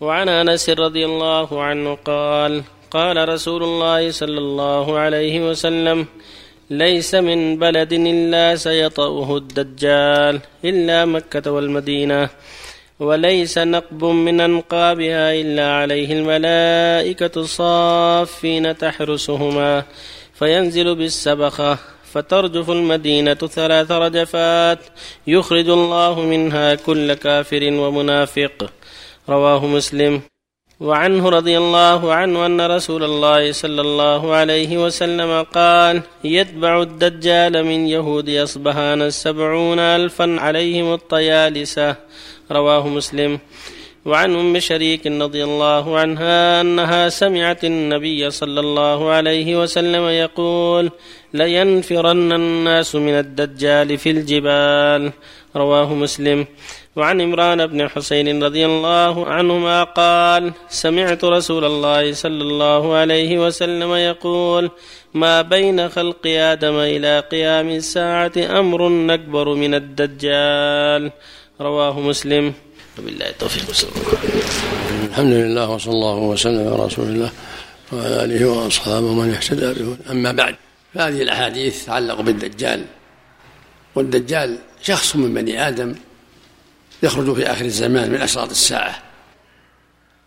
وعن أنس رضي الله عنه قال قال رسول الله صلى الله عليه وسلم ليس من بلد إلا سيطأه الدجال إلا مكة والمدينة وليس نقب من أنقابها إلا عليه الملائكة صافين تحرسهما فينزل بالسبخة فترجف المدينة ثلاث رجفات يخرج الله منها كل كافر ومنافق. رواه مسلم. وعنه رضي الله عنه أن رسول الله صلى الله عليه وسلم قال يتبع الدجال من يهود اصبهان السبعون الفا عليهم الطيالسة. رواه مسلم. وعن أم شريك رضي الله عنها أنها سمعت النبي صلى الله عليه وسلم يقول لينفرن الناس من الدجال في الجبال. رواه مسلم. وعن عمران بن الحسين رضي الله عنهما قال سمعت رسول الله صلى الله عليه وسلم يقول ما بين خلق آدم إلى قيام الساعة أمر أكبر من الدجال رواه مسلم. وبالله التوفيق. الحمد لله وصلى الله وسلم على رسول الله وعلى آله وأصحابه ومن اهتدى به أما بعد فهذه الأحاديث تتعلق بالدجال. والدجال شخص من بني آدم يخرج في آخر الزمان من أشراط الساعة.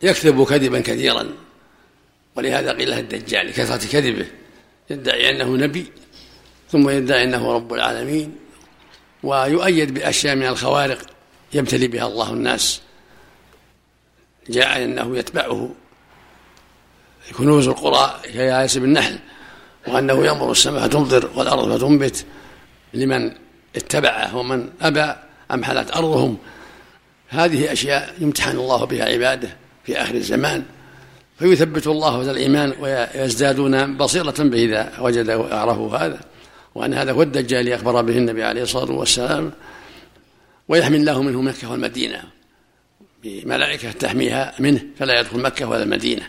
يكذب كذبا كثيرا. ولهذا قيل له الدجال لكثرة كذبه. يدعي أنه نبي ثم يدعي أنه رب العالمين. ويؤيد بأشياء من الخوارق يبتلي بها الله الناس. جاء أنه يتبعه. كنوز القرى كياس بالنحل وأنه يأمر السماء فتمطر والأرض فتنبت. لمن اتبعه ومن أبى أمحلت أرضهم. هذه أشياء يمتحن الله بها عباده في آخر الزمان فيثبت الله هذا الإيمان ويزدادون بصيرة به إذا وجدوا وعرفوا هذا وأن هذا هو الدجال أخبر به النبي عليه الصلاة والسلام ويحمي الله منه مكة والمدينة بملائكة تحميها منه فلا يدخل مكة ولا المدينة.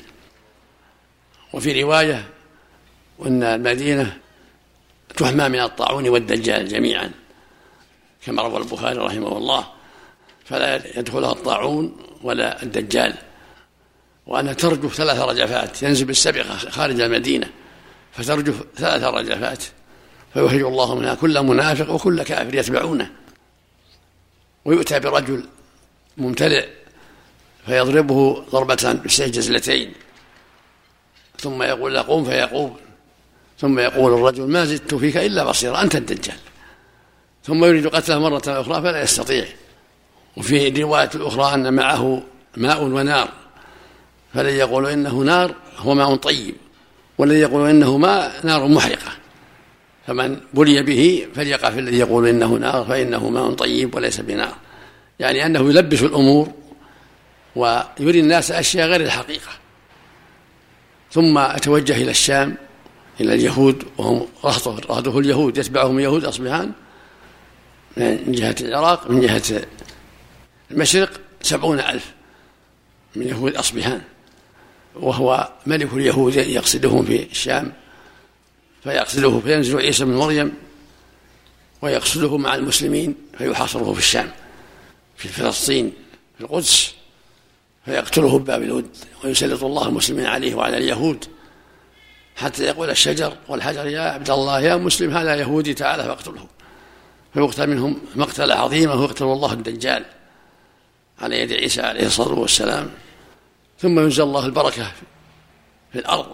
وفي رواية أن المدينة تحمى من الطاعون والدجال جميعا كما روى البخاري رحمه الله. فلا يدخلها الطاعون ولا الدجال. وأنها ترجف ثلاث رجفات ينزل بالسبقة خارج المدينة فترجف ثلاث رجفات. فيخرج الله منها كل منافق وكل كافر يتبعونه. ويؤتى برجل ممتلئ فيضربه ضربة بالسيف جزلتين. ثم يقول قم فيقوم. ثم يقول الرجل ما زدت فيك إلا بصيرا أنت الدجال. ثم يريد قتله مرة أخرى فلا يستطيع. وفي رواية أخرى أن معه ماء ونار فالذي يقول إنه نار هو ماء طيب والذي يقول إنه ماء نار محرقة فمن بلي به فليقع في الذي يقول إنه نار فإنه ماء طيب وليس بنار يعني أنه يلبس الأمور ويري الناس أشياء غير الحقيقة. ثم أتوجه إلى الشام إلى اليهود وهم رهطه رهطه اليهود يتبعهم يهود أصبحان من جهة العراق من جهة المشرق سبعون ألف من يهود أصبهان وهو ملك اليهود يقصدهم في الشام فيقصده فينزل عيسى بن مريم ويقصده مع المسلمين فيحاصره في الشام في فلسطين في القدس فيقتله بباب الود ويسلط الله المسلمين عليه وعلى اليهود حتى يقول الشجر والحجر يا عبد الله يا مسلم هذا يهودي تعالى فاقتله. فيقتل منهم مقتلة عظيمة ويقتل الله الدجال. على يد عيسى عليه الصلاة والسلام. ثم ينزل الله البركة في الأرض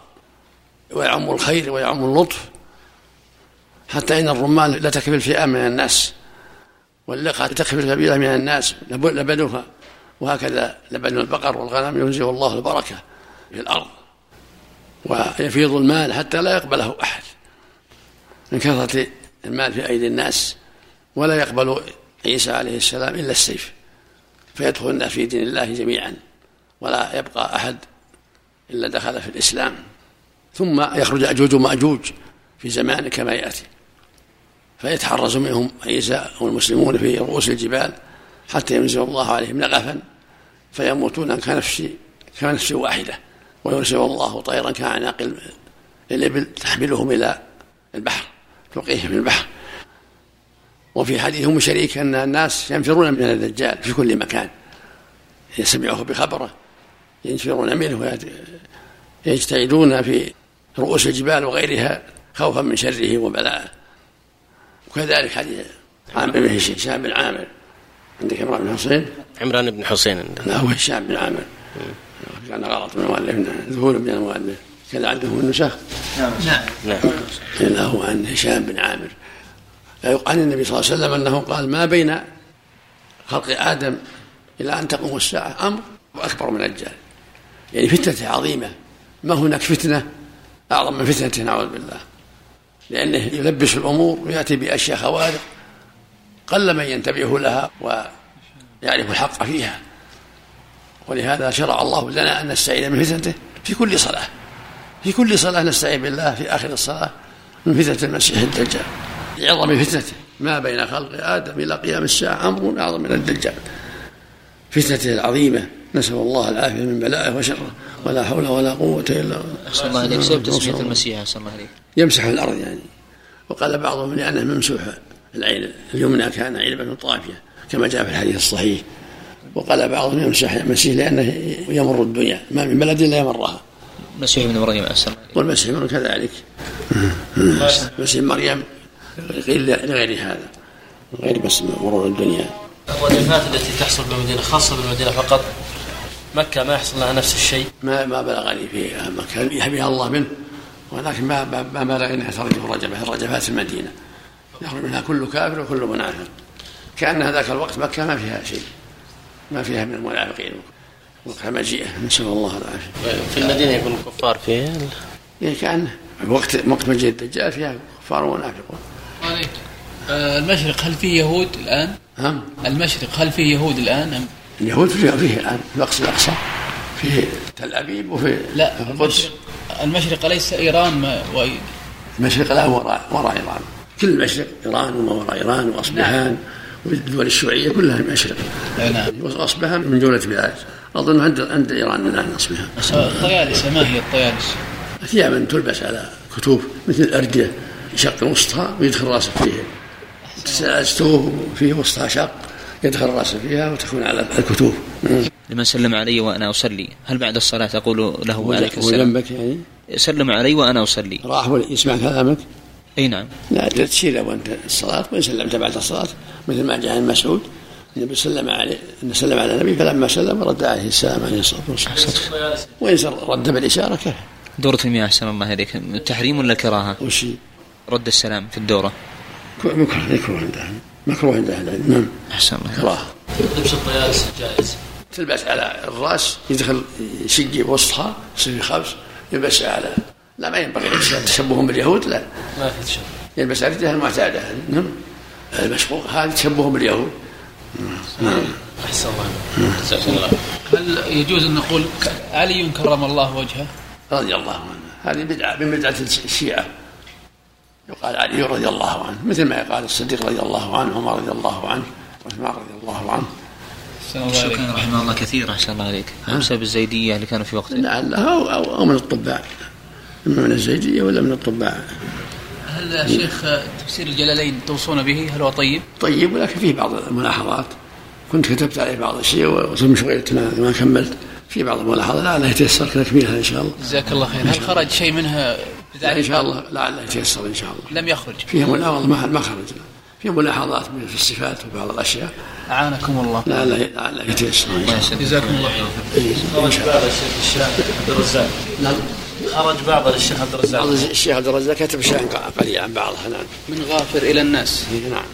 ويعم الخير ويعم اللطف. حتى إن الرمان لا تكفي الفئام من الناس واللقاء تكفي الكبيرة من الناس. لبنها وهكذا لبن البقر والغنم ينزل الله البركة في الأرض ويفيض المال حتى لا يقبله أحد من كثرة المال في أيدي الناس. ولا يقبل عيسى عليه السلام إلا السيف. فيدخل الناس في دين الله جميعا ولا يبقى أحد إلا دخل في الإسلام. ثم يخرج أجوج ومأجوج في زمان كما يأتي فيتحرز منهم عيسى والمسلمون في رؤوس الجبال حتى ينزل الله عليهم نقفا فيموتون كنفس كنفس واحدة. ويرسل الله طيرا كأعناق الإبل تحملهم إلى البحر تلقيهم في البحر. وفي حديث ام شريك أن الناس ينفرون من الدجال في كل مكان. يسمعه بخبره ينفرون منه ويجتهدون في رؤوس الجبال وغيرها خوفا من شره وبلاءه. وكذلك حديث عامر بن هشام بن عامر. عندك عمران بن حسين عمران بن حسين لا هو هشام بن عامر. كان غلط من المؤلف ذهول من المؤلف. كذا عنده النسخ؟ نعم. نعم. نعم لا هو عن هشام بن عامر. عن النبي صلى الله عليه وسلم أنه قال ما بين خلق آدم إلى أن تقوم الساعة أمر اكبر من الدجال يعني فتنة عظيمة. ما هناك فتنة؟ أعظم من فتنة نعوذ بالله. لأنه يلبس الأمور ويأتي بأشياء خوارق قل من ينتبه لها ويعرف الحق فيها. ولهذا شرع الله لنا أن نستعيذ من فتنته في كل صلاة. في كل صلاة نستعين بالله في آخر الصلاة من فتنة المسيح الدجال. لعظم فتنته. ما بين خلق آدم إلى قيام الساعة. أمر أعظم من الدجال. فتنته العظيمة. نسأل الله العافية من بلائه وشره. ولا حول ولا قوة إلا بالله. الله عليك سبب تسمية المسيح. الله عليك. يمسح الأرض يعني. وقال بعضهم لأنه ممسوح. العين اليمنى كان علبه طافية. كما جاء في الحديث الصحيح. وقال بعضهم يمسح المسيح لأنه يمر الدنيا. ما من بلد إلا يمرها. المسيح ابن مريم. عليك. والمسيح ابن كذلك. مسيح مريم. لغير هذا. غير بس مرور الدنيا. الرجفات التي تحصل بالمدينة خاصة بالمدينة فقط. مكة ما يحصل لها نفس الشيء. ما ما بلغني في مكة. يحميها الله منه. ولكن ما ما بلغ أنها ترجف الرجفة الرجفات المدينة. يخرج منها كل كافر وكل منافق. كأن هذاك الوقت مكة ما فيها شيء. ما فيها من المنافقين. وقت مجيئة نسأل الله العافية. في المدينة يكون الكفار فيها؟ يعني كأن وقت وقت مجيء الدجال فيها كفار ومنافقون. آه، المشرق هل فيه يهود الآن؟ نعم المشرق هل فيه يهود الآن؟ أم؟ اليهود فيه فيه الآن في الأقصى الأقصى. فيه تل أبيب وفي لا القدس. المشرق المشرق أليس إيران ما و... المشرق الان وراء وراء إيران. كل المشرق إيران وما وراء إيران واصبهان والدول الشيوعية كلها المشرق. نعم. واصبهان من جمله بلاد أظن عند عند إيران الآن اصبهان الطيالسة ما هي الطيالسة؟ ثيابا تلبس على كتوف مثل الارديه شق وسطها ويدخل راسه فيها. تستوه فيه وسطها شق يدخل راسه فيها وتكون على الكتوف لمن سلم علي وأنا أصلي. هل بعد الصلاة أقول له عليك هو السلام؟ جنبك يعني؟ سلم علي وأنا أصلي. راح يسمع كلامك أي نعم. لا تشير وانت الصلاة وإن سلمت بعد الصلاة مثل ما جاء عن مسعود النبي سلم عليه سلم على النبي فلما سلم رد عليه السلام عليه الصلاة والسلام. وإن رد بالإشارة كفى. دورة المياه أحسن الله عليك التحريم ولا الكراهة وش رد السلام في الدورة. مكروه مكروه عند أهل مكروه عند أهل العلم نعم. أحسن الله. كراهه لبس الطيارس جائز. تلبس على الراس يدخل شقي بوسطها يصير خبز يلبس على لا ما ينبغي تشبههم باليهود لا. ما في تشبه يلبس الردة المعتادة نعم. المشقوق هذا تشبههم باليهود. نعم. أحسن الله. هل يجوز أن نقول علي كرم الله وجهه؟ رضي الله عنه. هذه بدعة من بدعة الشيعة. يقال علي رضي الله عنه مثل ما يقال الصديق رضي الله عنه عمر رضي الله عنه عثمان رضي الله عنه. أحسن الله عليك. كان رحمه الله كثير أحسن الله عليك. بسبب الزيدية اللي كانوا في وقته. لعله أو, أو, أو من الطباع إما من الزيدية ولا من الطباع هل يا شيخ تفسير الجلالين توصون به؟ هل هو طيب؟ طيب ولكن فيه بعض الملاحظات. كنت كتبت عليه بعض الشيء وصرت شغلت ما, كملت. في بعض الملاحظات لعله يتيسر تكميلها إن شاء الله. جزاك الله خير. هل خرج شيء منها إن شاء الله لعله يتيسر إن شاء الله. لم يخرج. فيها ملاحظات ما ما خرجنا في ملاحظات من في الصفات وبعض الأشياء. أعانكم الله. لعله لعله يتيسر ان شاء الله جزاكم الله خير خرج بعض الشيخ عبد الرزاق. نعم. خرج بعض الشيخ عبد بعض الرزاق الشيخ عبد الرزاق كتب شيئا قليلا عن بعضها نعم. من غافر إلى الناس. نعم.